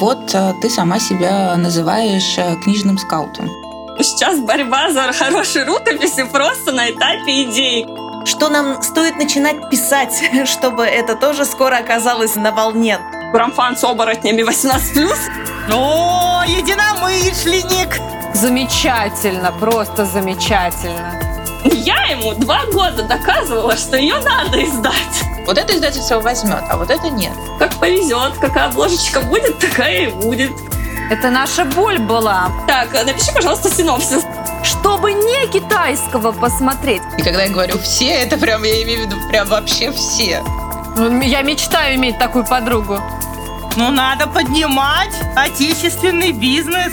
Вот э, ты сама себя называешь э, книжным скаутом. Сейчас борьба за хорошие рукописи просто на этапе идей. Что нам стоит начинать писать, чтобы это тоже скоро оказалось на волне? Рамфан с оборотнями 18+. О, единомышленник! Замечательно, просто замечательно. Я ему два года доказывала, что ее надо издать. Вот это издательство возьмет, а вот это нет. Как повезет, какая обложечка будет, такая и будет. Это наша боль была. Так, напиши, пожалуйста, синопсис. Чтобы не китайского посмотреть. И когда я говорю все, это прям, я имею в виду прям вообще все. Я мечтаю иметь такую подругу. Ну, надо поднимать отечественный бизнес.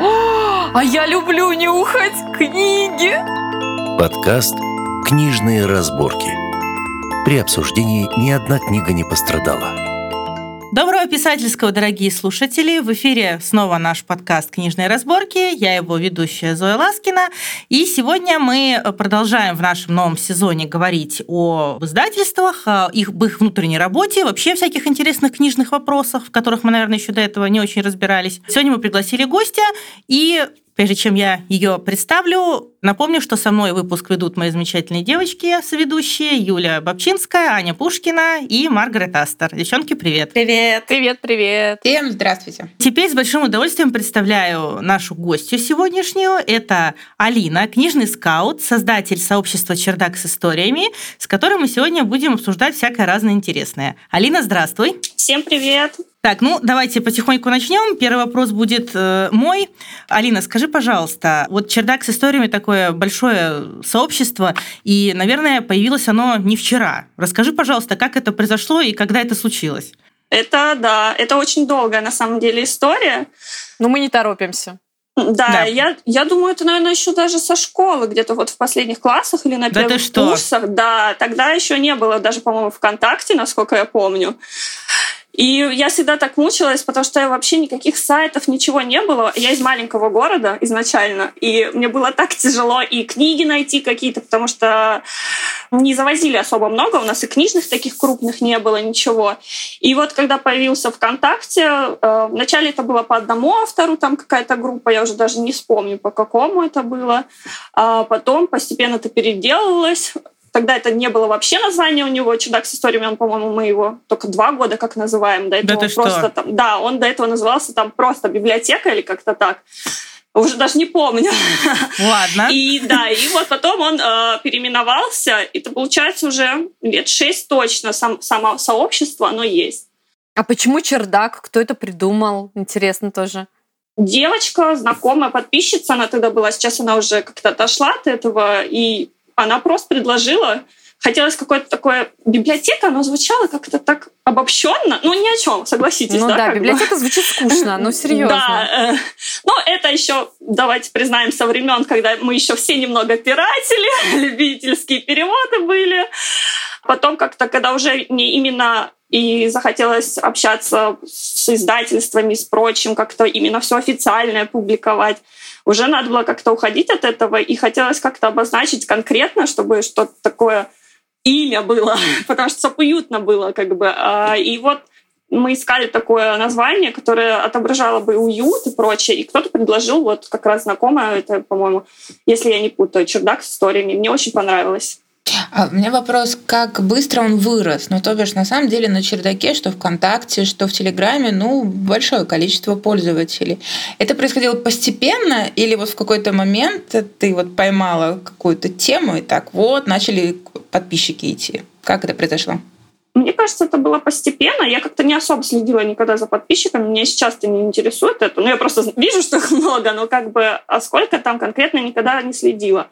О, а я люблю нюхать книги. Подкаст «Книжные разборки». При обсуждении ни одна книга не пострадала. Доброго писательского, дорогие слушатели! В эфире снова наш подкаст «Книжные разборки». Я его ведущая Зоя Ласкина. И сегодня мы продолжаем в нашем новом сезоне говорить о издательствах, о их, об их внутренней работе, вообще всяких интересных книжных вопросах, в которых мы, наверное, еще до этого не очень разбирались. Сегодня мы пригласили гостя, и Прежде чем я ее представлю, напомню, что со мной выпуск ведут мои замечательные девочки, соведущие Юля Бабчинская, Аня Пушкина и Маргарет Астер. Девчонки, привет! Привет! Привет, привет! Всем здравствуйте! Теперь с большим удовольствием представляю нашу гостью сегодняшнюю. Это Алина, книжный скаут, создатель сообщества «Чердак с историями», с которым мы сегодня будем обсуждать всякое разное интересное. Алина, здравствуй! Всем привет! Так, ну давайте потихоньку начнем. Первый вопрос будет э, мой. Алина, скажи, пожалуйста, вот чердак с историями такое большое сообщество, и, наверное, появилось оно не вчера. Расскажи, пожалуйста, как это произошло и когда это случилось? Это да, это очень долгая на самом деле история. Но мы не торопимся. Да, да, Я, я думаю, это, наверное, еще даже со школы, где-то вот в последних классах или на первых да курсах. Да, тогда еще не было даже, по-моему, ВКонтакте, насколько я помню. И я всегда так мучилась, потому что я вообще никаких сайтов, ничего не было. Я из маленького города изначально, и мне было так тяжело и книги найти какие-то, потому что не завозили особо много, у нас и книжных таких крупных не было, ничего. И вот когда появился ВКонтакте, э, вначале это было по одному автору, там какая-то группа, я уже даже не вспомню, по какому это было. А потом постепенно это переделалось, Тогда это не было вообще название у него. Чудак с историями, он, по-моему, мы его только два года как называем. До этого да просто что? там. Да, он до этого назывался там просто библиотека или как-то так. Уже даже не помню. Ладно. И да, и вот потом он э, переименовался. И это получается уже лет шесть точно сам, само сообщество, оно есть. А почему чердак? Кто это придумал? Интересно тоже девочка, знакомая подписчица, она тогда была, сейчас она уже как-то отошла от этого, и она просто предложила хотелось какое-то такое библиотека, оно звучало как-то так обобщенно, ну ни о чем, согласитесь, ну, да? да, библиотека бы? звучит скучно, ну серьезно. Да, э, ну это еще, давайте признаем, со времен, когда мы еще все немного пиратели, любительские переводы были. Потом как-то, когда уже не именно и захотелось общаться с издательствами, с прочим, как-то именно все официальное публиковать уже надо было как-то уходить от этого, и хотелось как-то обозначить конкретно, чтобы что-то такое имя было, потому что чтобы уютно было, как бы. А, и вот мы искали такое название, которое отображало бы уют и прочее, и кто-то предложил вот как раз знакомое, это, по-моему, если я не путаю, чердак с историями. Мне очень понравилось. А у меня вопрос, как быстро он вырос? Ну, то бишь, на самом деле на чердаке, что ВКонтакте, что в Телеграме, ну, большое количество пользователей. Это происходило постепенно или вот в какой-то момент ты вот поймала какую-то тему и так вот начали подписчики идти? Как это произошло? Мне кажется, это было постепенно. Я как-то не особо следила никогда за подписчиками. Меня сейчас-то не интересует это. Ну, я просто вижу, что их много, но как бы, а сколько там конкретно никогда не следила.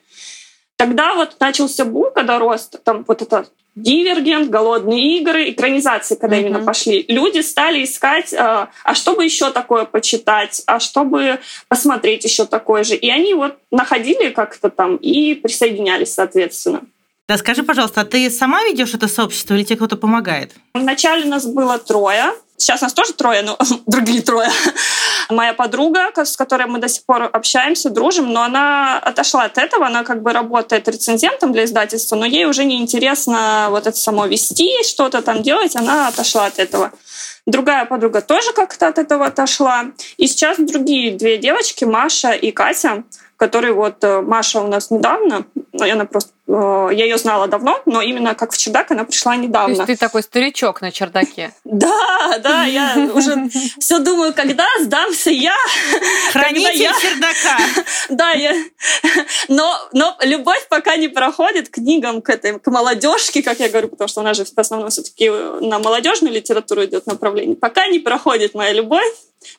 Тогда вот начался бум, когда рост, там вот это Дивергент, Голодные игры, экранизации, когда mm-hmm. именно пошли. Люди стали искать, а, а что бы еще такое почитать, а чтобы посмотреть еще такое же. И они вот находили как-то там и присоединялись, соответственно. Да, скажи, пожалуйста, а ты сама ведешь это сообщество или тебе кто-то помогает? Вначале нас было трое. Сейчас нас тоже трое, но другие трое. Моя подруга, с которой мы до сих пор общаемся, дружим, но она отошла от этого, она как бы работает рецензентом для издательства, но ей уже не интересно вот это само вести, что-то там делать, она отошла от этого. Другая подруга тоже как-то от этого отошла. И сейчас другие две девочки, Маша и Катя, которые вот э, Маша у нас недавно, она просто Э, я ее знала давно, но именно как в чердак она пришла недавно. То есть ты такой старичок на чердаке. Да, да, я уже все думаю, когда сдамся я. Хранитель я... чердака. Да, я... но, но любовь пока не проходит к книгам, к этой, к молодежке, как я говорю, потому что она же в основном все-таки на молодежную литературу идет направление. Пока не проходит моя любовь,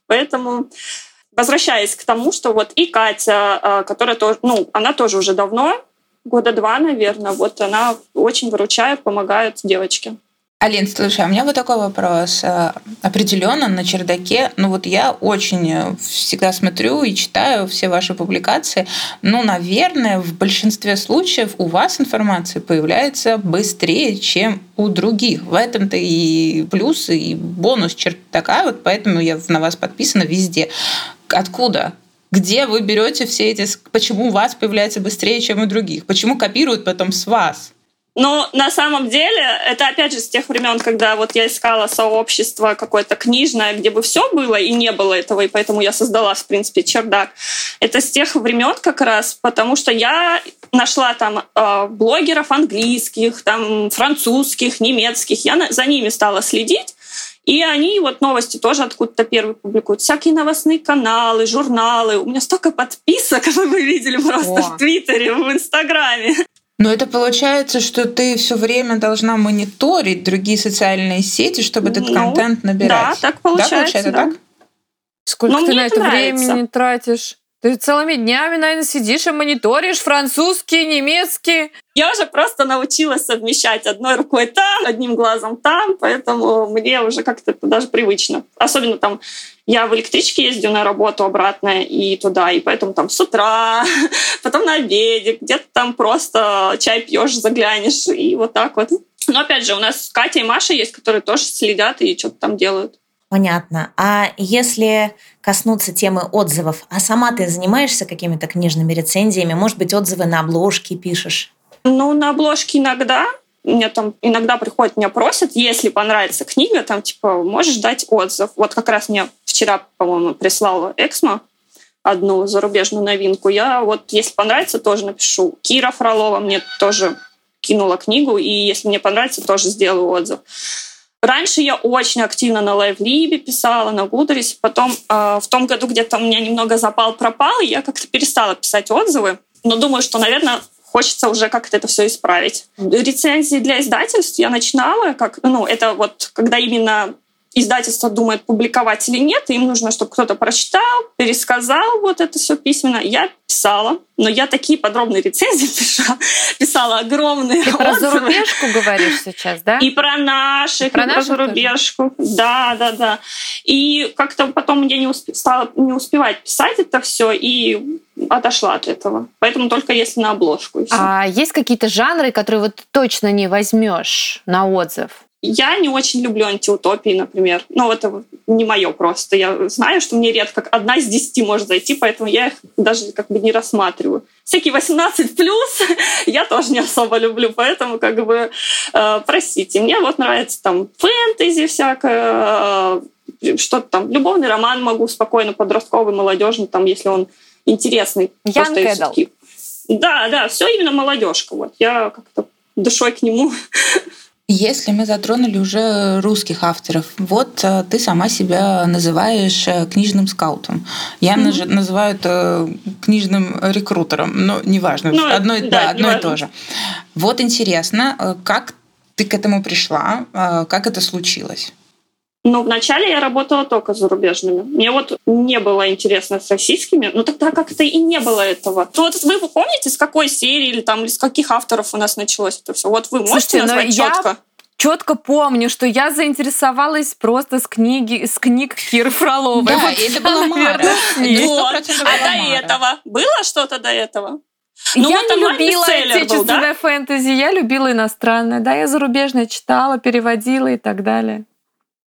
поэтому возвращаясь к тому, что вот и Катя, э, которая тоже, ну, она тоже уже давно года два, наверное. Вот она очень выручает, помогает девочке. Алин, слушай, а у меня вот такой вопрос. Э, определенно на чердаке, ну вот я очень э, всегда смотрю и читаю все ваши публикации. Ну, наверное, в большинстве случаев у вас информация появляется быстрее, чем у других. В этом-то и плюс, и бонус чердака, вот поэтому я на вас подписана везде. Откуда? где вы берете все эти, почему у вас появляется быстрее, чем у других, почему копируют потом с вас. Ну, на самом деле, это опять же с тех времен, когда вот я искала сообщество какое-то книжное, где бы все было и не было этого, и поэтому я создала, в принципе, чердак. Это с тех времен как раз, потому что я нашла там э, блогеров английских, там французских, немецких. Я за ними стала следить. И они вот новости тоже откуда-то первые публикуют. Всякие новостные каналы, журналы. У меня столько подписок, вы видели просто О. в Твиттере, в Инстаграме. Но это получается, что ты все время должна мониторить другие социальные сети, чтобы этот ну, контент набирать. Да, так получается. Да, получается да. так? Сколько Но ты на это нравится. времени тратишь? Ты целыми днями, наверное, сидишь и мониторишь французский, немецкий. Я уже просто научилась совмещать одной рукой там, одним глазом там, поэтому мне уже как-то это даже привычно. Особенно там я в электричке ездю на работу обратно и туда, и поэтому там с утра, потом на обеде, где-то там просто чай пьешь, заглянешь, и вот так вот. Но опять же, у нас Катя и Маша есть, которые тоже следят и что-то там делают. Понятно. А если коснуться темы отзывов, а сама ты занимаешься какими-то книжными рецензиями? Может быть, отзывы на обложке пишешь? Ну, на обложке иногда. Мне там иногда приходят, меня просят, если понравится книга, там, типа, можешь дать отзыв. Вот как раз мне вчера, по-моему, прислала Эксмо одну зарубежную новинку. Я вот, если понравится, тоже напишу. Кира Фролова мне тоже кинула книгу, и если мне понравится, тоже сделаю отзыв. Раньше я очень активно на LiveLib писала, на Гудерисе. Потом э, в том году где-то у меня немного запал пропал, и я как-то перестала писать отзывы. Но думаю, что, наверное, хочется уже как-то это все исправить. Рецензии для издательств я начинала, как, ну, это вот когда именно издательство думает, публиковать или нет, им нужно, чтобы кто-то прочитал, пересказал вот это все письменно. Я писала, но я такие подробные рецензии писала, писала огромные Ты про зарубежку говоришь сейчас, да? И про наших, и про, и про зарубежку. Тоже? Да, да, да. И как-то потом я не усп... стала не успевать писать это все и отошла от этого. Поэтому только если на обложку. А есть какие-то жанры, которые вот точно не возьмешь на отзыв? Я не очень люблю антиутопии, например. Ну, это не мое просто. Я знаю, что мне редко одна из десяти может зайти, поэтому я их даже как бы не рассматриваю. Всякие 18 плюс я тоже не особо люблю, поэтому как бы э, простите. Мне вот нравится там фэнтези всякое, э, что-то там, любовный роман могу спокойно, подростковый, молодежный, там, если он интересный. Young adult. Да, да, все именно молодежка. Вот я как-то душой к нему Если мы затронули уже русских авторов, вот э, ты сама себя называешь э, книжным скаутом. Я mm-hmm. называю это книжным рекрутером, но неважно, ну, одно, да, да, одно и то же. Вот интересно, э, как ты к этому пришла, как это случилось? Ну, вначале я работала только с зарубежными. Мне вот не было интересно с российскими, но тогда как-то и не было этого. Ну, вот вы помните, с какой серии или там, или с каких авторов у нас началось это все? Вот вы можете Слушайте, назвать четко? Я четко помню, что я заинтересовалась просто с книги, с книг Киры Фроловой. Да, вот это было Мара. Вот. А до этого? Было что-то до этого? Ну, я не любила отечественное да? фэнтези, я любила иностранное. Да, я зарубежное читала, переводила и так далее.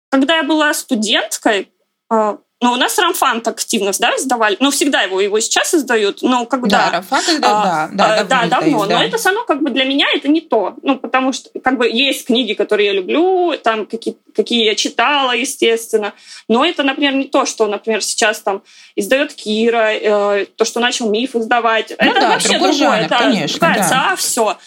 Когда я была студенткой, а, Ну, у нас Рамфант активно да, издавали. Ну, всегда его, его сейчас издают. Но бы, да, да. Рамфант, да, а, да, да, да, давно. Издают, да. Но это все равно как бы для меня это не то. Ну, потому что как бы есть книги, которые я люблю, там какие, какие я читала, естественно. Но это, например, не то, что, например, сейчас там издает Кира, э, то, что начал Миф издавать. Ну, это да, вообще другое. Жанр, да, конечно, да. все.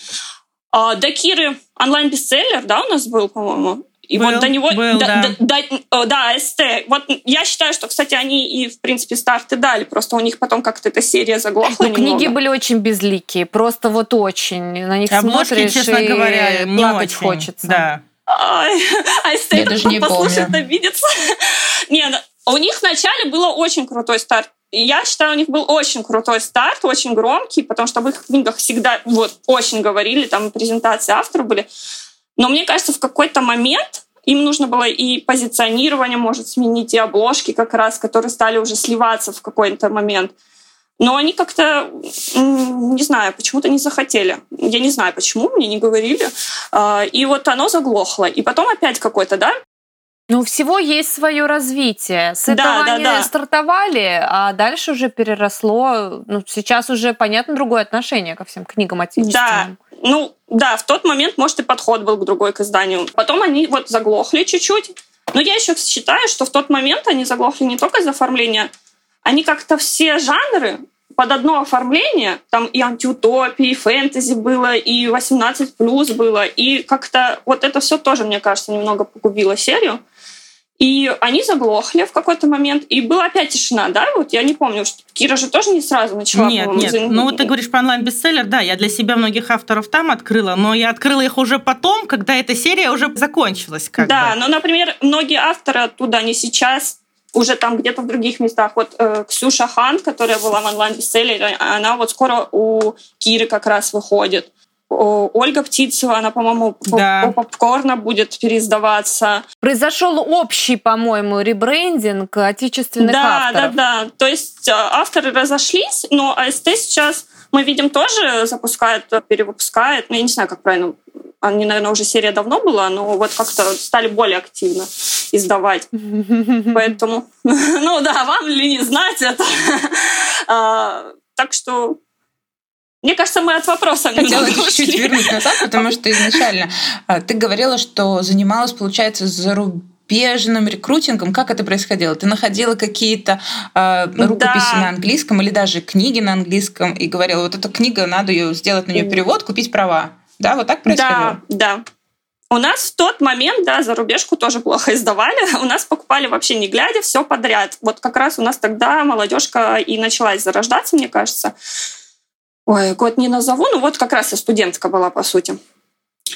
А, до Киры онлайн-бестселлер, да, у нас был, по-моему. И был, вот до него... Был, да, да. Да, да, СТ. Вот я считаю, что, кстати, они и, в принципе, старты дали. Просто у них потом как-то эта серия заглохла ну, Книги были очень безликие. Просто вот очень. На них Обложки, смотришь честно и говоря, не плакать очень. хочется. Да. Ай, а СТ Я даже не послушает, помню. обидится. Не, ну, у них вначале было очень крутой старт. Я считаю, у них был очень крутой старт, очень громкий, потому что об их книгах всегда вот очень говорили, там презентации авторов были. Но мне кажется, в какой-то момент им нужно было и позиционирование, может, сменить, и обложки как раз, которые стали уже сливаться в какой-то момент. Но они как-то, не знаю, почему-то не захотели. Я не знаю, почему, мне не говорили. А, и вот оно заглохло. И потом опять какой-то, да, ну, у всего есть свое развитие. С этого да, они да. стартовали, а дальше уже переросло. Ну, сейчас уже, понятно, другое отношение ко всем книгам отечественным. Да, ну, да, в тот момент, может, и подход был к другой к изданию. Потом они вот заглохли чуть-чуть. Но я еще считаю, что в тот момент они заглохли не только из оформления, они как-то все жанры под одно оформление, там и антиутопии, и фэнтези было, и 18 плюс было, и как-то вот это все тоже, мне кажется, немного погубило серию. И они заглохли в какой-то момент, и была опять тишина, да? Вот я не помню, что Кира же тоже не сразу начала. Нет, нет. За... Ну вот ты говоришь про онлайн-бестселлер, да, я для себя многих авторов там открыла, но я открыла их уже потом, когда эта серия уже закончилась. Как да, бы. но, например, многие авторы оттуда, они сейчас уже там где-то в других местах. Вот э, Ксюша Хан, которая была в онлайн-бестселлере, она вот скоро у Киры как раз выходит. Ольга Птицева, она, по-моему, да. по попкорна будет переиздаваться. Произошел общий, по-моему, ребрендинг отечественных да, авторов. Да, да, да. То есть авторы разошлись, но АСТ сейчас, мы видим, тоже запускает, перевыпускает. Ну, я не знаю, как правильно. Они, наверное, уже серия давно была, но вот как-то стали более активно издавать. Поэтому, ну да, вам ли не знать это? Так что мне кажется, мы от вопроса Хотела чуть-чуть вернуть назад, потому что изначально ты говорила, что занималась, получается, зарубежным рекрутингом. Как это происходило? Ты находила какие-то э, рукописи да. на английском или даже книги на английском и говорила, вот эта книга, надо ее сделать на нее перевод, купить права. Да, вот так происходило? Да, да. У нас в тот момент, да, зарубежку тоже плохо издавали. У нас покупали вообще не глядя, все подряд. Вот как раз у нас тогда молодежка и началась зарождаться, мне кажется. Ой, год не назову, ну вот как раз я студентка была, по сути.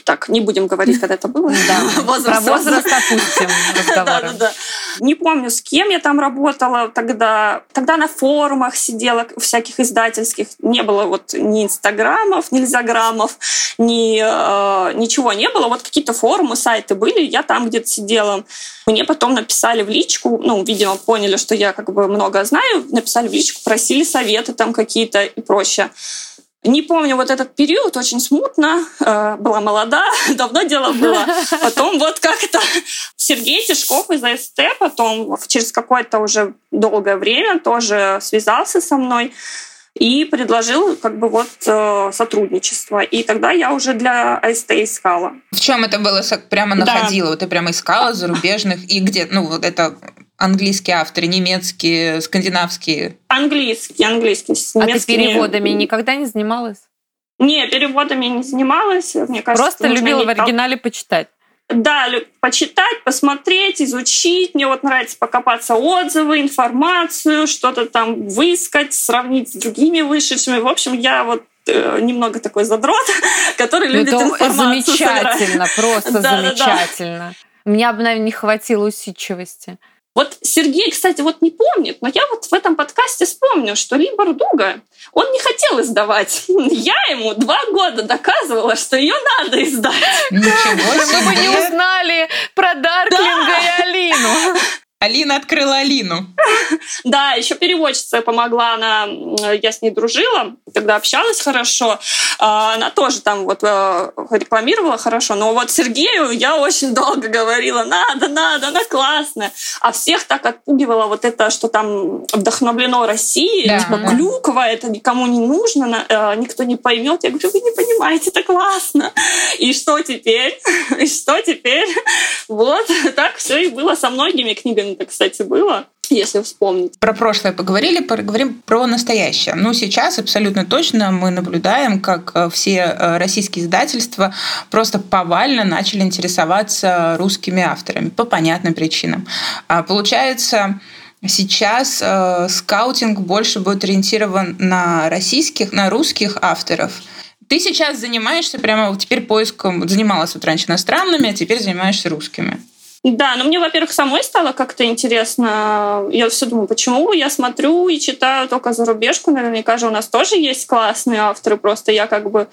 Так, не будем говорить, когда это было. Да, возраст, Про возраст опустим да, да, да. Не помню, с кем я там работала тогда. Тогда на форумах сидела всяких издательских. Не было вот ни инстаграмов, ни лизограммов, ни, э, ничего не было. Вот какие-то форумы, сайты были, я там где-то сидела. Мне потом написали в личку, ну, видимо, поняли, что я как бы много знаю, написали в личку, просили советы там какие-то и прочее. Не помню вот этот период, очень смутно, э, была молода, давно дело было. Потом вот как-то Сергей Тишков из АСТ потом через какое-то уже долгое время тоже связался со мной и предложил как бы вот э, сотрудничество. И тогда я уже для АСТ искала. В чем это было? Прямо находила? Да. Вот ты прямо искала зарубежных? И где? Ну, вот это английские авторы, немецкие, скандинавские? Английские, английские. С а ты переводами никогда не занималась? Не, переводами не занималась. Мне кажется, Просто любила в оригинале почитать. Да, почитать, посмотреть, изучить. Мне вот нравится покопаться отзывы, информацию, что-то там выискать, сравнить с другими вышедшими. В общем, я вот э, немного такой задрот, который любит Это информацию замечательно, просто замечательно. Меня бы, наверное, не хватило усидчивости. Вот Сергей, кстати, вот не помнит, но я вот в этом подкасте вспомню, что Либор Дуга, он не хотел издавать. Я ему два года доказывала, что ее надо издать. Ничего себе. Чтобы не узнали про Дарклинга да. и Алину. Алина открыла Алину. Да, еще переводчица помогла, она, я с ней дружила, тогда общалась хорошо. А, она тоже там вот э, рекламировала хорошо, но вот Сергею я очень долго говорила, надо, надо, она классная. А всех так отпугивала вот это, что там вдохновлено Россией, да, типа да. клюква, это никому не нужно, э, никто не поймет. Я говорю, вы не понимаете, это классно. И что теперь? И что теперь? Вот, так все и было со многими книгами, кстати, было если вспомнить. Про прошлое поговорили, поговорим про настоящее. Ну, сейчас абсолютно точно мы наблюдаем, как э, все э, российские издательства просто повально начали интересоваться русскими авторами по понятным причинам. А получается, сейчас э, скаутинг больше будет ориентирован на российских, на русских авторов. Ты сейчас занимаешься прямо теперь поиском, занималась вот раньше иностранными, а теперь занимаешься русскими. Да, но мне, во-первых, самой стало как-то интересно. Я все думаю, почему я смотрю и читаю только зарубежку. Наверняка же у нас тоже есть классные авторы. Просто я как бы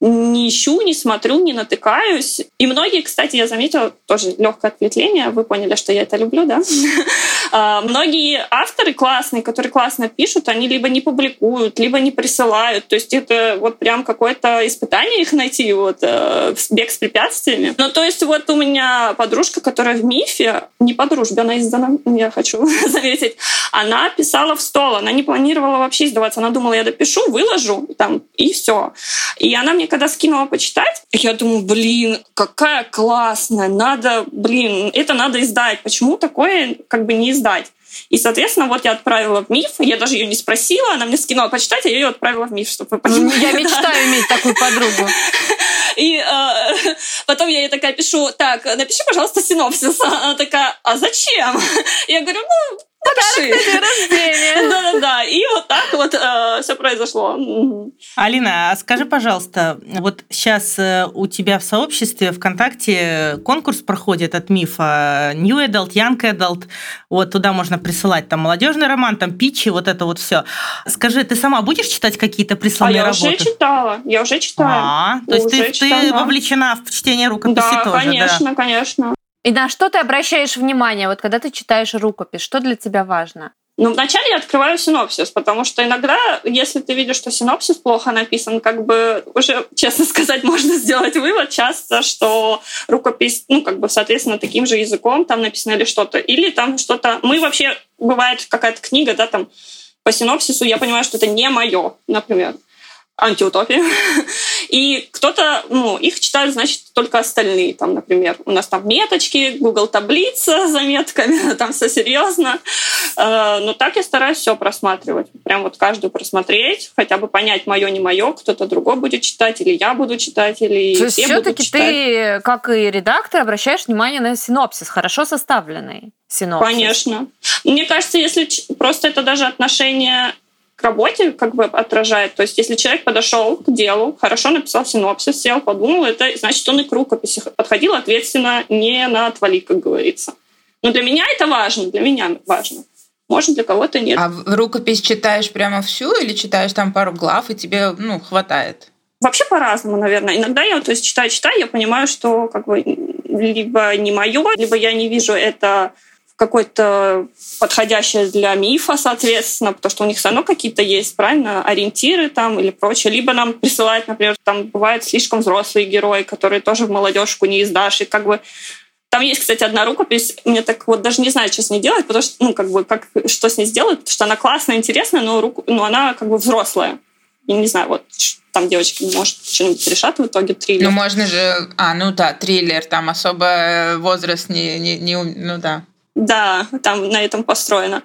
не ищу, не смотрю, не натыкаюсь. И многие, кстати, я заметила, тоже легкое ответвление, вы поняли, что я это люблю, да? А, многие авторы классные, которые классно пишут, они либо не публикуют, либо не присылают. То есть это вот прям какое-то испытание их найти, вот э, бег с препятствиями. Ну, то есть вот у меня подружка, которая в МИФе, не по дружбе, она издана, я хочу заметить, она писала в стол, она не планировала вообще издаваться, она думала, я допишу, выложу, там, и все. И она мне когда скинула почитать, я думаю, блин, какая классная, надо, блин, это надо издать. Почему такое как бы не издать? И, соответственно, вот я отправила в МИФ, я даже ее не спросила, она мне скинула почитать, а я ее отправила в МИФ, чтобы вы понимали. Я мечтаю иметь такую подругу. И э, потом я ей такая пишу, так, напиши, пожалуйста, синопсис. Она такая, а зачем? Я говорю, ну, Подарок на день рождения. Да-да-да. И вот так вот э, все произошло. Алина, а скажи, пожалуйста, вот сейчас э, у тебя в сообществе ВКонтакте конкурс проходит от мифа New Adult, Young Adult. Вот туда можно присылать там молодежный роман, там питчи, вот это вот все. Скажи, ты сама будешь читать какие-то присланные работы? А я уже читала, я уже читаю. А, то есть ты, ты вовлечена в чтение рукописи да, тоже, конечно, да? конечно, конечно. И на что ты обращаешь внимание, вот когда ты читаешь рукопись, что для тебя важно? Ну, вначале я открываю синопсис, потому что иногда, если ты видишь, что синопсис плохо написан, как бы уже, честно сказать, можно сделать вывод часто, что рукопись, ну, как бы, соответственно, таким же языком там написано или что-то. Или там что-то... Мы вообще, бывает какая-то книга, да, там, по синопсису я понимаю, что это не мое, например антиутопии. И кто-то, ну, их читают, значит, только остальные. Там, например, у нас там меточки, Google таблица с заметками, там все серьезно. Э, но так я стараюсь все просматривать. Прям вот каждую просмотреть, хотя бы понять, мое, не мое, кто-то другой будет читать, или я буду читать, или То есть все-таки ты, как и редактор, обращаешь внимание на синопсис, хорошо составленный синопсис. Конечно. Мне кажется, если просто это даже отношение к работе как бы отражает. То есть если человек подошел к делу, хорошо написал синопсис, сел, подумал, это значит, он и к рукописи подходил ответственно, не на отвали, как говорится. Но для меня это важно, для меня важно. Может, для кого-то нет. А рукопись читаешь прямо всю или читаешь там пару глав, и тебе ну, хватает? Вообще по-разному, наверное. Иногда я, то есть, читаю-читаю, я понимаю, что как бы либо не мое, либо я не вижу это какой-то подходящее для мифа, соответственно, потому что у них все равно какие-то есть, правильно, ориентиры там или прочее. Либо нам присылают, например, там бывают слишком взрослые герои, которые тоже в молодежку не издашь, и как бы там есть, кстати, одна рукопись, мне так вот даже не знаю, что с ней делать, потому что, ну, как бы, как, что с ней сделать, потому что она классная, интересная, но, руку, но она как бы взрослая. И не знаю, вот там девочки, может, что-нибудь решат в итоге триллер. Ну, можно же... А, ну да, триллер, там особо возраст не... не, не ну да. Да, там на этом построено.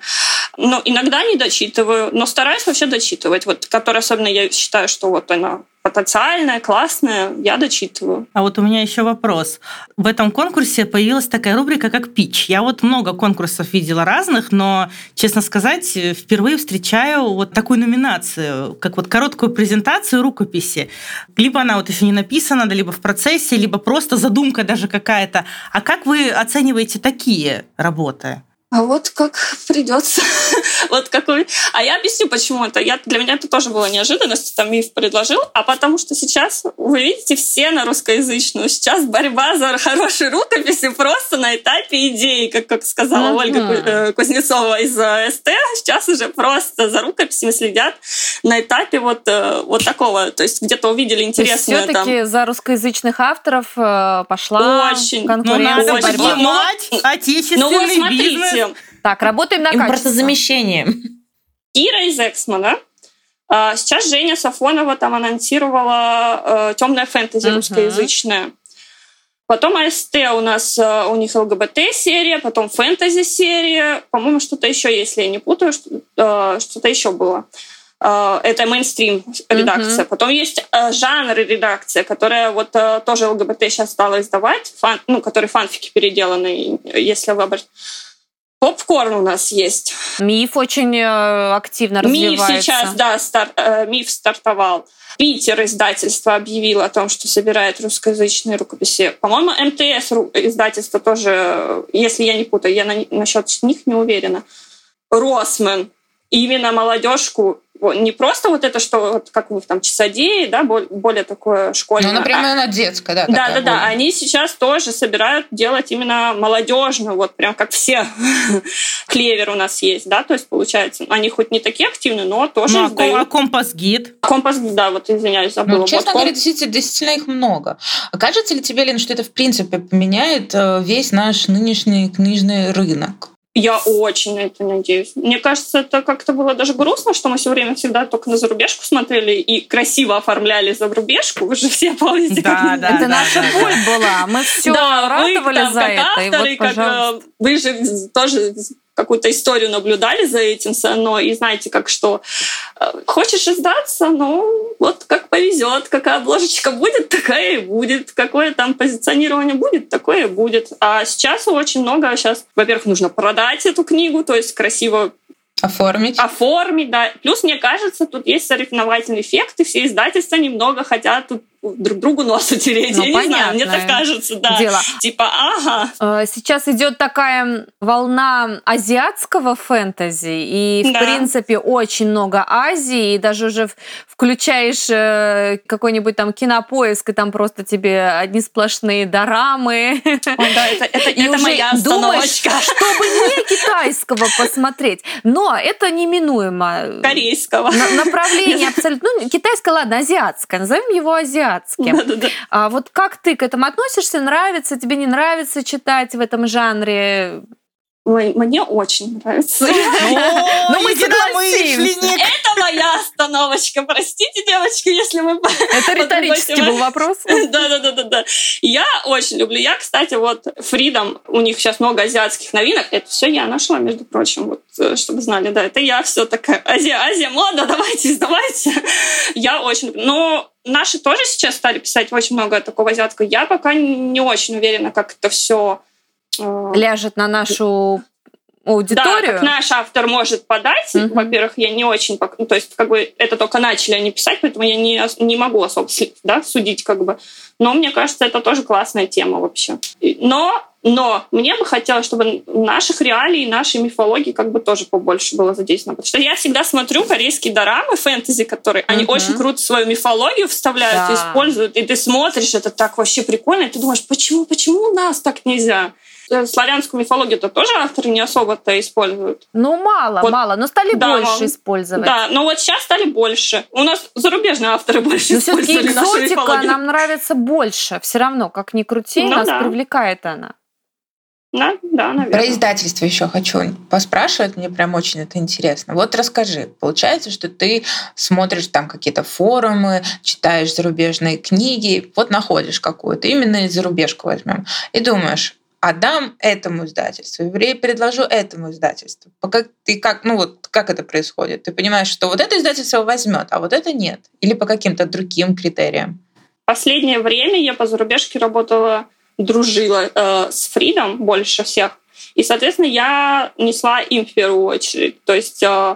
Но иногда не дочитываю, но стараюсь вообще дочитывать. Вот, которая особенно я считаю, что вот она потенциальная, классная, я дочитываю. А вот у меня еще вопрос. В этом конкурсе появилась такая рубрика, как пич. Я вот много конкурсов видела разных, но, честно сказать, впервые встречаю вот такую номинацию, как вот короткую презентацию рукописи. Либо она вот еще не написана, либо в процессе, либо просто задумка даже какая-то. А как вы оцениваете такие работы? А вот как придется. вот какой. А я объясню, почему это. Я, для меня это тоже было неожиданность, там миф предложил. А потому что сейчас, вы видите, все на русскоязычную. Сейчас борьба за хорошие рукописи просто на этапе идеи, как, как сказала uh-huh. Ольга э, Кузнецова из э, СТ. Сейчас уже просто за рукописями следят на этапе вот, э, вот такого. То есть где-то увидели интересное Все-таки там... за русскоязычных авторов пошла очень, конкуренция. Ну, надо поднимать отечественный ну, вот смотрите, бизнес. Так, работаем на Импортозамещение. Ира из Эксмана. А, сейчас Женя Сафонова там анонсировала э, темная фэнтези uh-huh. русскоязычная. Потом АСТ у нас, э, у них ЛГБТ-серия, потом фэнтези-серия. По-моему, что-то еще, если я не путаю, э, что-то еще было. Это мейнстрим редакция. Uh-huh. Потом есть жанр редакция, которая вот тоже ЛГБТ сейчас стала издавать, фан, ну, которые фанфики переделаны, если вы обратите Попкорн у нас есть. Миф очень э, активно развивается. Миф сейчас, да, стар, э, миф стартовал. Питер издательство объявило о том, что собирает русскоязычные рукописи. По-моему, МТС издательство тоже, если я не путаю, я на, насчет них не уверена. Росмен именно молодежку не просто вот это, что вот как у них там часодеи, да, более такое школьное. Ну, например, а, детская, да. Да, да, да. Они сейчас тоже собирают делать именно молодежно, вот прям как Клевер у нас есть, да, то есть получается, они хоть не такие активные, но тоже ну. А Компас-гид? Компас-гид, да, вот извиняюсь, забыла. Ну, честно вот, говоря, действительно, действительно их много. А кажется ли тебе, Лен, что это в принципе поменяет э, весь наш нынешний книжный рынок? Я очень на это надеюсь. Мне кажется, это как-то было даже грустно, что мы все время всегда только на зарубежку смотрели и красиво оформляли зарубежку. Вы же все помните, да, как да, это да, наша да, боль да. была. Мы все да, радовали вы, там, за как это. Авторы, и вот, как, э, вы же тоже какую-то историю наблюдали за этим, но и знаете, как что э, хочешь издаться, ну вот как повезет, какая обложечка будет, такая и будет, какое там позиционирование будет, такое и будет. А сейчас очень много, сейчас, во-первых, нужно продать эту книгу, то есть красиво Оформить. Оформить, да. Плюс, мне кажется, тут есть соревновательный эффект, и все издательства немного хотят тут друг другу нос утереть. Ну, Я не знаю, мне так кажется, да. Дело. Типа, ага. Э, сейчас идет такая волна азиатского фэнтези, и, в да. принципе, очень много Азии, и даже уже включаешь э, какой-нибудь там кинопоиск, и там просто тебе одни сплошные дорамы. да, это, это, и это моя остановочка. Думаешь, чтобы не китайского посмотреть. Но это неминуемо. Корейского. направление абсолютно. Ну, китайское, ладно, азиатское. Назовем его азиатское азиатским. Да, да, да. А вот как ты к этому относишься? Нравится, тебе не нравится читать в этом жанре? Ой, мне очень нравится. Ну, мы согласимся. Это моя остановочка. Простите, девочки, если мы... Это риторический был вопрос. Да-да-да. да. Я очень люблю. Я, кстати, вот Freedom, у них сейчас много азиатских новинок. Это все я нашла, между прочим, вот, э, чтобы знали. Да, это я все такая. Азия, Азия, мода, давайте, издавайте. Я очень. Но наши тоже сейчас стали писать очень много такого азиатского. Я пока не очень уверена, как это все э, ляжет на нашу аудиторию. Да, как наш автор может подать. Uh-huh. Во-первых, я не очень, ну, то есть как бы это только начали они писать, поэтому я не, не могу особо да, судить как бы. Но мне кажется, это тоже классная тема вообще. Но но мне бы хотелось, чтобы наших реалий, нашей мифологии как бы тоже побольше было задействовано. Потому что я всегда смотрю корейские дорамы, фэнтези, которые, они очень круто свою мифологию вставляют, да. используют, и ты смотришь, это так вообще прикольно, и ты думаешь, почему, почему у нас так нельзя? Э, славянскую мифологию-то тоже авторы не особо-то используют. Ну, мало, вот, мало, но стали да, больше мало. использовать. Да, но вот сейчас стали больше. У нас зарубежные авторы больше но используют все-таки экзотика нам нравится больше. Все равно, как ни крути, ну, нас да. привлекает она. Да, да, наверное. Про издательство еще хочу поспрашивать, мне прям очень это интересно. Вот расскажи, получается, что ты смотришь там какие-то форумы, читаешь зарубежные книги, вот находишь какую-то, именно из зарубежку возьмем, и думаешь, отдам этому издательству, или предложу этому издательству. Пока ты как, ну вот как это происходит? Ты понимаешь, что вот это издательство возьмет, а вот это нет, или по каким-то другим критериям? Последнее время я по зарубежке работала дружила э, с Фридом больше всех. И, соответственно, я несла им в первую очередь. То есть э,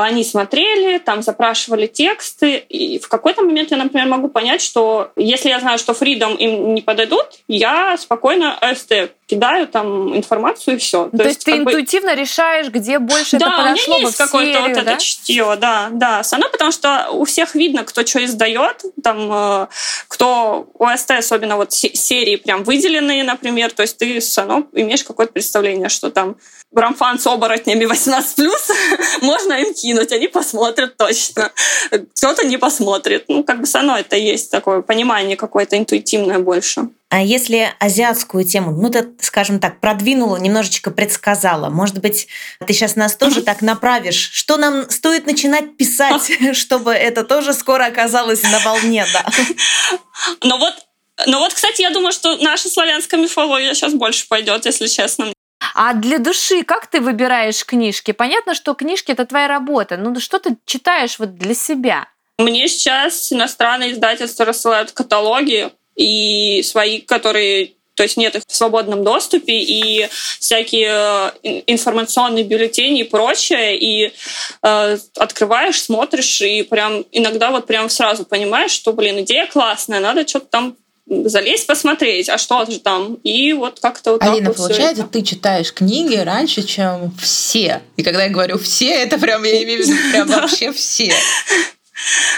они смотрели, там запрашивали тексты, и в какой-то момент я, например, могу понять, что если я знаю, что Freedom им не подойдут, я спокойно АСТ кидаю там информацию и все. То, То есть, ты интуитивно бы... решаешь, где больше да, это подошло у меня есть какое-то вот да? это чтиво, да, да. Оно потому что у всех видно, кто что издает, там, э, кто ОСТ, особенно вот серии прям выделенные, например, то есть ты оно имеешь какое-то представление, что там Брамфан с оборотнями 18+, можно им кинуть, они посмотрят точно. Кто-то не посмотрит. Ну, как бы со мной это есть такое понимание какое-то интуитивное больше. А если азиатскую тему, ну, ты, скажем так, продвинула, немножечко предсказала, может быть, ты сейчас нас тоже так направишь, что нам стоит начинать писать, чтобы это тоже скоро оказалось на волне, да? Ну вот, ну вот, кстати, я думаю, что наша славянская мифология сейчас больше пойдет, если честно. А для души как ты выбираешь книжки? Понятно, что книжки это твоя работа. Ну что ты читаешь вот для себя? Мне сейчас иностранные издательства рассылают каталоги и свои, которые то есть нет их в свободном доступе, и всякие э, информационные бюллетени и прочее, и э, открываешь, смотришь, и прям иногда вот прям сразу понимаешь, что, блин, идея классная, надо что-то там залезть, посмотреть, а что же там. И вот как-то вот Алина, вот получается, ты читаешь книги раньше, чем все. И когда я говорю все, это прям, я имею в виду прям вообще все.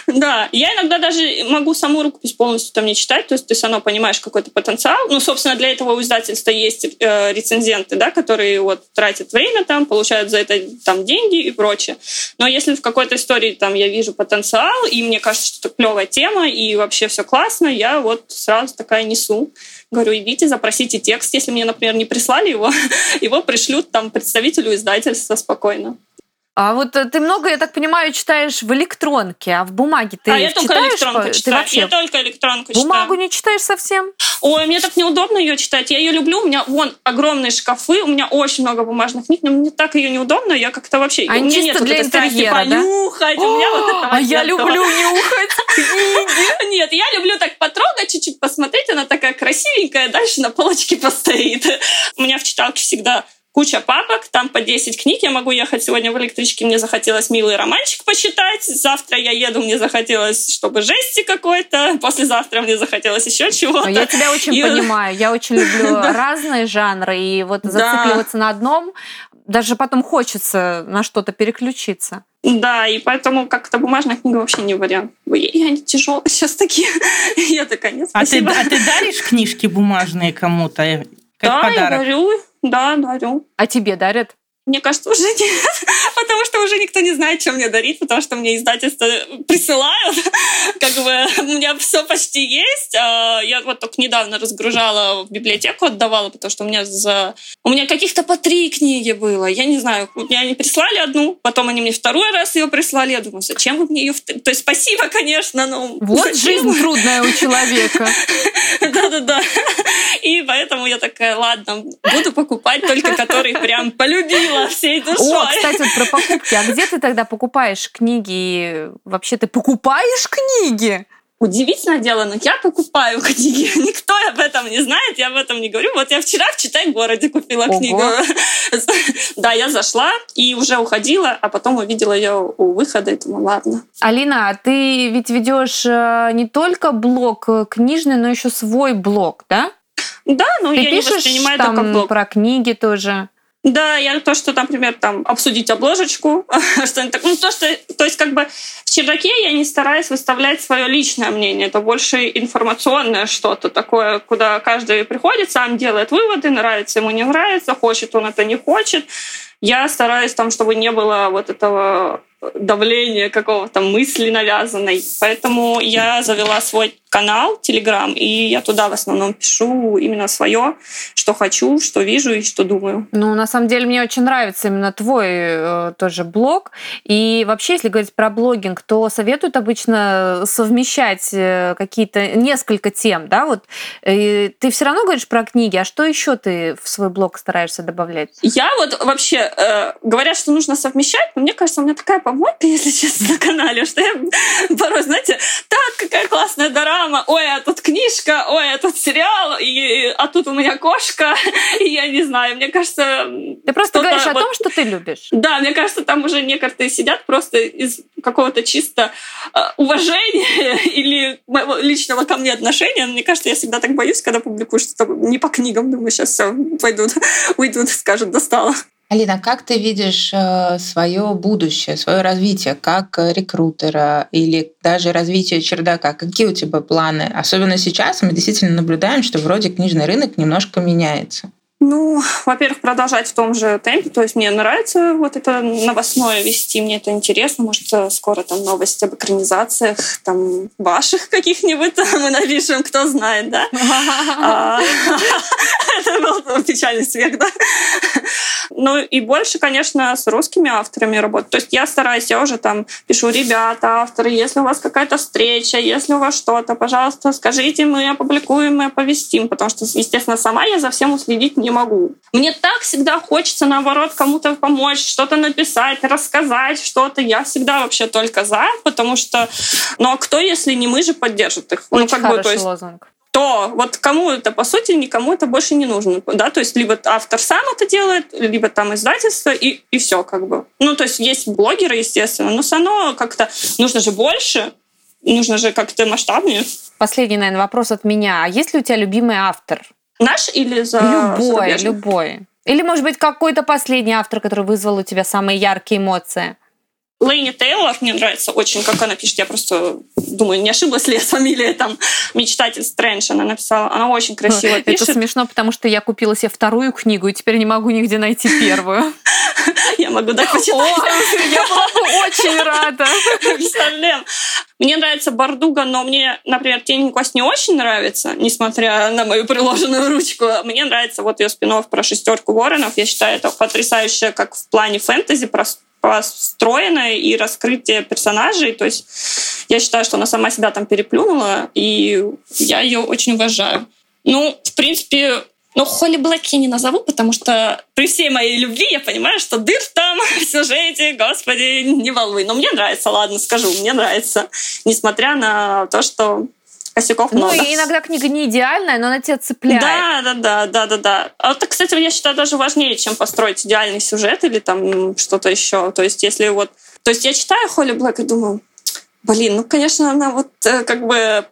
Да, я иногда даже могу саму рукопись полностью там не читать, то есть ты равно понимаешь какой-то потенциал. Ну, собственно, для этого у издательства есть э, рецензенты, да, которые вот тратят время там, получают за это там деньги и прочее. Но если в какой-то истории там я вижу потенциал, и мне кажется, что это клевая тема, и вообще все классно, я вот сразу такая несу. Говорю, идите, запросите текст. Если мне, например, не прислали его, его пришлют там представителю издательства спокойно. А вот э, ты много, я так понимаю, читаешь в электронке, а в бумаге ты а я читаешь? только электронку ты читаю. Вообще я только электронку бумагу читаю. Бумагу не читаешь совсем? Ой, мне так неудобно ее читать. Я ее люблю. У меня вон огромные шкафы, у меня очень много бумажных книг, но мне так ее неудобно. Я как-то вообще. А у меня нет для вот интерьера, да? понюхать. у меня вот это А я люблю нюхать книги. Нет, я люблю так потрогать, чуть-чуть посмотреть. Она такая красивенькая, дальше на полочке постоит. У меня в читалке всегда куча папок, там по 10 книг. Я могу ехать сегодня в электричке, мне захотелось милый романчик почитать. Завтра я еду, мне захотелось, чтобы жести какой-то. Послезавтра мне захотелось еще чего-то. Я тебя очень и... понимаю. Я очень люблю разные жанры. И вот зацикливаться на одном, даже потом хочется на что-то переключиться. Да, и поэтому как-то бумажная книга вообще не вариант. И они тяжелые сейчас такие. Я такая, нет, спасибо. А ты, а ты даришь книжки бумажные кому-то? Как да, подарок? я дарю. Да, дарю. А тебе дарят? Мне кажется, уже нет, потому что уже никто не знает, что мне дарить, потому что мне издательства присылают, как бы у меня все почти есть. А я вот только недавно разгружала в библиотеку, отдавала, потому что у меня за... У меня каких-то по три книги было. Я не знаю, мне они прислали одну, потом они мне второй раз ее прислали. Я думаю, зачем вы мне ее... То есть спасибо, конечно, но... Вот зачем? жизнь трудная у человека. Да-да-да. И поэтому я такая, ладно, буду покупать только которые прям полюбила всей душой. О, кстати, вот про покупки. А где ты тогда покупаешь книги? Вообще ты покупаешь книги? Удивительное дело, но я покупаю книги. Никто об этом не знает, я об этом не говорю. Вот я вчера в «Читай-городе» купила Ого. книгу. Да, я зашла и уже уходила, а потом увидела ее у выхода и думаю, ладно. Алина, а ты ведь ведешь э, не только блог книжный, но еще свой блог, да? Да, но ты я пишешь не воспринимаю там только блог. про книги тоже. Да, я то, что, например, там обсудить обложечку, что-нибудь такое. Ну, то, что, то есть, как бы чердаке я не стараюсь выставлять свое личное мнение. Это больше информационное что-то такое, куда каждый приходит, сам делает выводы, нравится ему, не нравится, хочет он это, не хочет. Я стараюсь там, чтобы не было вот этого давления какого-то мысли навязанной. Поэтому я завела свой канал Telegram, и я туда в основном пишу именно свое, что хочу, что вижу и что думаю. Ну, на самом деле, мне очень нравится именно твой э, тоже блог. И вообще, если говорить про блогинг, то советуют обычно совмещать э, какие-то несколько тем, да, вот. И ты все равно говоришь про книги, а что еще ты в свой блог стараешься добавлять? Я вот вообще, э, говорят, что нужно совмещать, но мне кажется, у меня такая по работы, если честно, на канале, что я порой, знаете, так, какая классная дорама, ой, а тут книжка, ой, а тут сериал, и, а тут у меня кошка, и я не знаю, мне кажется... Ты просто говоришь вот, о том, что ты любишь. Да, мне кажется, там уже некоторые сидят просто из какого-то чисто э, уважения или моего личного ко мне отношения. Мне кажется, я всегда так боюсь, когда публикую что-то не по книгам, думаю, сейчас все пойдут, уйдут, скажут, достала. Алина, как ты видишь э, свое будущее, свое развитие как рекрутера или даже развитие чердака? Какие у тебя планы? Особенно сейчас мы действительно наблюдаем, что вроде книжный рынок немножко меняется. Ну, во-первых, продолжать в том же темпе. То есть мне нравится вот это новостное вести, мне это интересно. Может, скоро там новости об экранизациях, там, ваших каких-нибудь мы напишем, кто знает, да? А, это был печальный смех, да? Ну и больше, конечно, с русскими авторами работать. То есть я стараюсь, я уже там пишу, ребята, авторы, если у вас какая-то встреча, если у вас что-то, пожалуйста, скажите, мы опубликуем, мы оповестим, потому что, естественно, сама я за всем уследить не могу. Мне так всегда хочется, наоборот, кому-то помочь, что-то написать, рассказать что-то. Я всегда вообще только за, потому что, ну а кто, если не мы же поддержит их? Очень ну, как хороший бы, то есть, лозунг то вот кому это, по сути, никому это больше не нужно. Да? То есть либо автор сам это делает, либо там издательство, и, и все как бы. Ну, то есть есть блогеры, естественно, но все равно как-то нужно же больше, нужно же как-то масштабнее. Последний, наверное, вопрос от меня. А есть ли у тебя любимый автор? Наш или за Любой, любой. Или, может быть, какой-то последний автор, который вызвал у тебя самые яркие эмоции? Лейни Тейлор мне нравится очень, как она пишет. Я просто думаю, не ошиблась ли я с фамилией там «Мечтатель Стрэндж» она написала. Она очень красиво пишет. Это смешно, потому что я купила себе вторую книгу, и теперь не могу нигде найти первую. Я могу дать почитать. Я была бы очень рада. Представляем. Мне нравится Бардуга, но мне, например, Тень Кость не очень нравится, несмотря на мою приложенную ручку. Мне нравится вот ее спинов про шестерку воронов. Я считаю, это потрясающе как в плане фэнтези, построенное и раскрытие персонажей. То есть я считаю, что она сама себя там переплюнула, и я ее очень уважаю. Ну, в принципе, но Холли Блэк я не назову, потому что при всей моей любви я понимаю, что дыр там в сюжете, господи, не волнуй. Но мне нравится, ладно, скажу, мне нравится. Несмотря на то, что косяков ну, много. Ну, и иногда книга не идеальная, но она тебя цепляет. Да, да, да, да, да, да. А это, кстати, я считаю, даже важнее, чем построить идеальный сюжет или там что-то еще. То есть, если вот... То есть, я читаю Холли Блэк и думаю, блин, ну, конечно, она вот э, как бы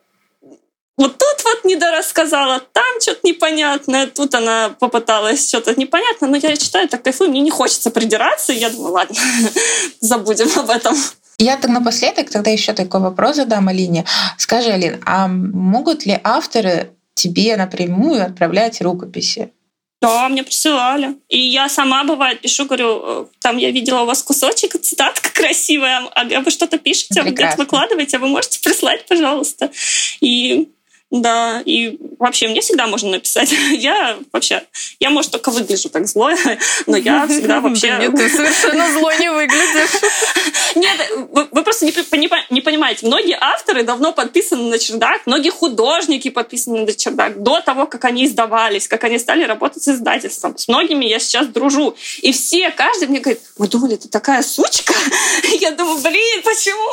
вот тут вот недорассказала, там что-то непонятное, тут она попыталась что-то непонятное, но я читаю, так кайфую, мне не хочется придираться, и я думаю, ладно, забудем об этом. Я так напоследок тогда еще такой вопрос задам Алине. Скажи, Алин, а могут ли авторы тебе напрямую отправлять рукописи? Да, мне присылали. И я сама, бывает, пишу, говорю, э, там я видела у вас кусочек, цитатка красивая, а вы что-то пишете, вы где-то выкладываете, а вы можете прислать, пожалуйста. И да, и вообще мне всегда можно написать. Я вообще, я, может, только выгляжу так злой, но я всегда вообще... Нет, ты совершенно злой не выглядишь. Нет, вы, вы просто не, не понимаете. Многие авторы давно подписаны на чердак, многие художники подписаны на чердак до того, как они издавались, как они стали работать с издательством. С многими я сейчас дружу. И все, каждый мне говорит, мы думали, ты такая сучка. Я думаю, блин, почему?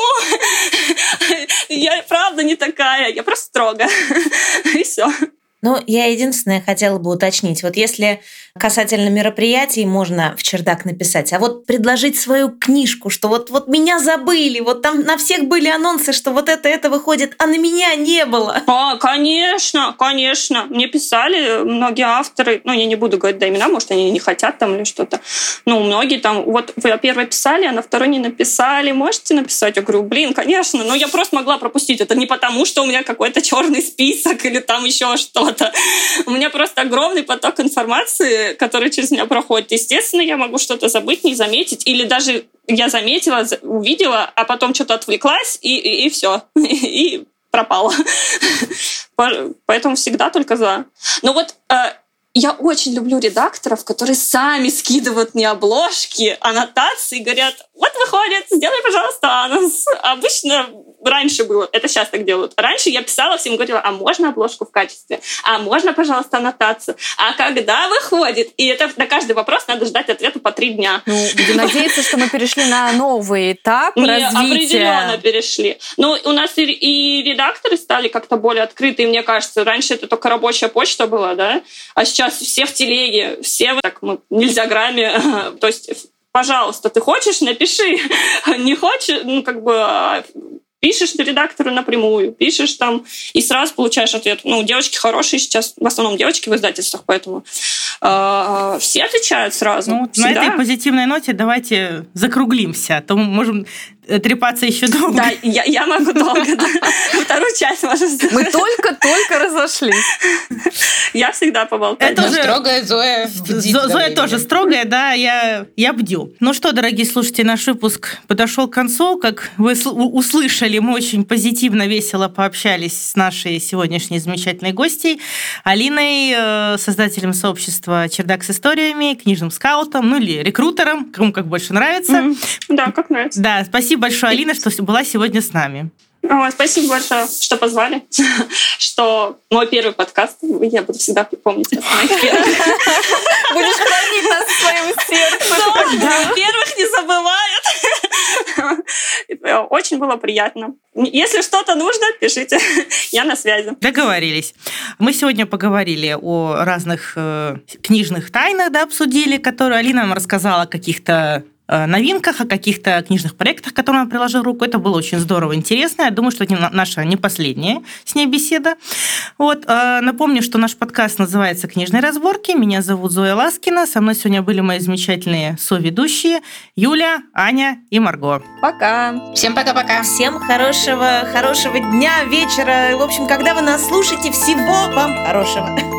Я правда не такая, я просто строгая. И все. Ну, я единственное хотела бы уточнить. Вот если касательно мероприятий можно в чердак написать, а вот предложить свою книжку, что вот, вот меня забыли, вот там на всех были анонсы, что вот это, это выходит, а на меня не было. А, конечно, конечно. Мне писали многие авторы, ну, я не буду говорить до имена, может, они не хотят там или что-то. Ну, многие там, вот вы первой писали, а на второй не написали. Можете написать? Я говорю, блин, конечно, но я просто могла пропустить. Это не потому, что у меня какой-то черный список или там еще что что-то. У меня просто огромный поток информации, который через меня проходит. Естественно, я могу что-то забыть, не заметить, или даже я заметила, увидела, а потом что-то отвлеклась, и, и, и все. И пропала. Поэтому всегда только за. Но вот э, я очень люблю редакторов, которые сами скидывают мне обложки, аннотации, говорят, вот выходит, сделай, пожалуйста, анонс. Обычно раньше было, это сейчас так делают. Раньше я писала всем, говорила, а можно обложку в качестве? А можно, пожалуйста, аннотацию? А когда выходит? И это на каждый вопрос надо ждать ответа по три дня. Ну, будем надеяться, что мы перешли на новый этап развития. определенно перешли. Но у нас и, и редакторы стали как-то более открытые, мне кажется. Раньше это только рабочая почта была, да? А сейчас все в телеге, все в так, мы, нельзя грамме. То есть пожалуйста, ты хочешь, напиши. Не хочешь, ну, как бы а, Пишешь ты редактору напрямую, пишешь там и сразу получаешь ответ. Ну, девочки хорошие сейчас, в основном девочки в издательствах, поэтому э, все отвечают сразу. Ну, на этой позитивной ноте давайте закруглимся, а то мы можем трепаться еще долго. Да, я, я могу долго. Да. Вторую часть можно сделать. Мы только-только разошлись. Я всегда поболтаю. Это уже строгая Зоя. Зоя тоже строгая, да, я, я бдю. Ну что, дорогие слушатели, наш выпуск подошел к концу. Как вы услышали, мы очень позитивно, весело пообщались с нашей сегодняшней замечательной гостьей Алиной, э, создателем сообщества «Чердак с историями», книжным скаутом, ну или рекрутером, кому как больше нравится. Да, как нравится. Да, спасибо большое, Алина, что была сегодня с нами. О, спасибо большое, что позвали, что мой первый подкаст, я буду всегда помнить. Будешь хранить нас в своем сердце. Первых не забывают. Очень было приятно. Если что-то нужно, пишите. Я на связи. Договорились. Мы сегодня поговорили о разных э, книжных тайнах, да, обсудили, которые Алина нам рассказала о каких-то новинках, о каких-то книжных проектах, к которым я приложил руку. Это было очень здорово, интересно. Я думаю, что это наша не последняя с ней беседа. Вот. Э, напомню, что наш подкаст называется «Книжные разборки». Меня зовут Зоя Ласкина. Со мной сегодня были мои замечательные соведущие Юля, Аня и Марго. Пока. Всем пока-пока. Всем хорошего, хорошего дня, вечера. В общем, когда вы нас слушаете, всего вам хорошего.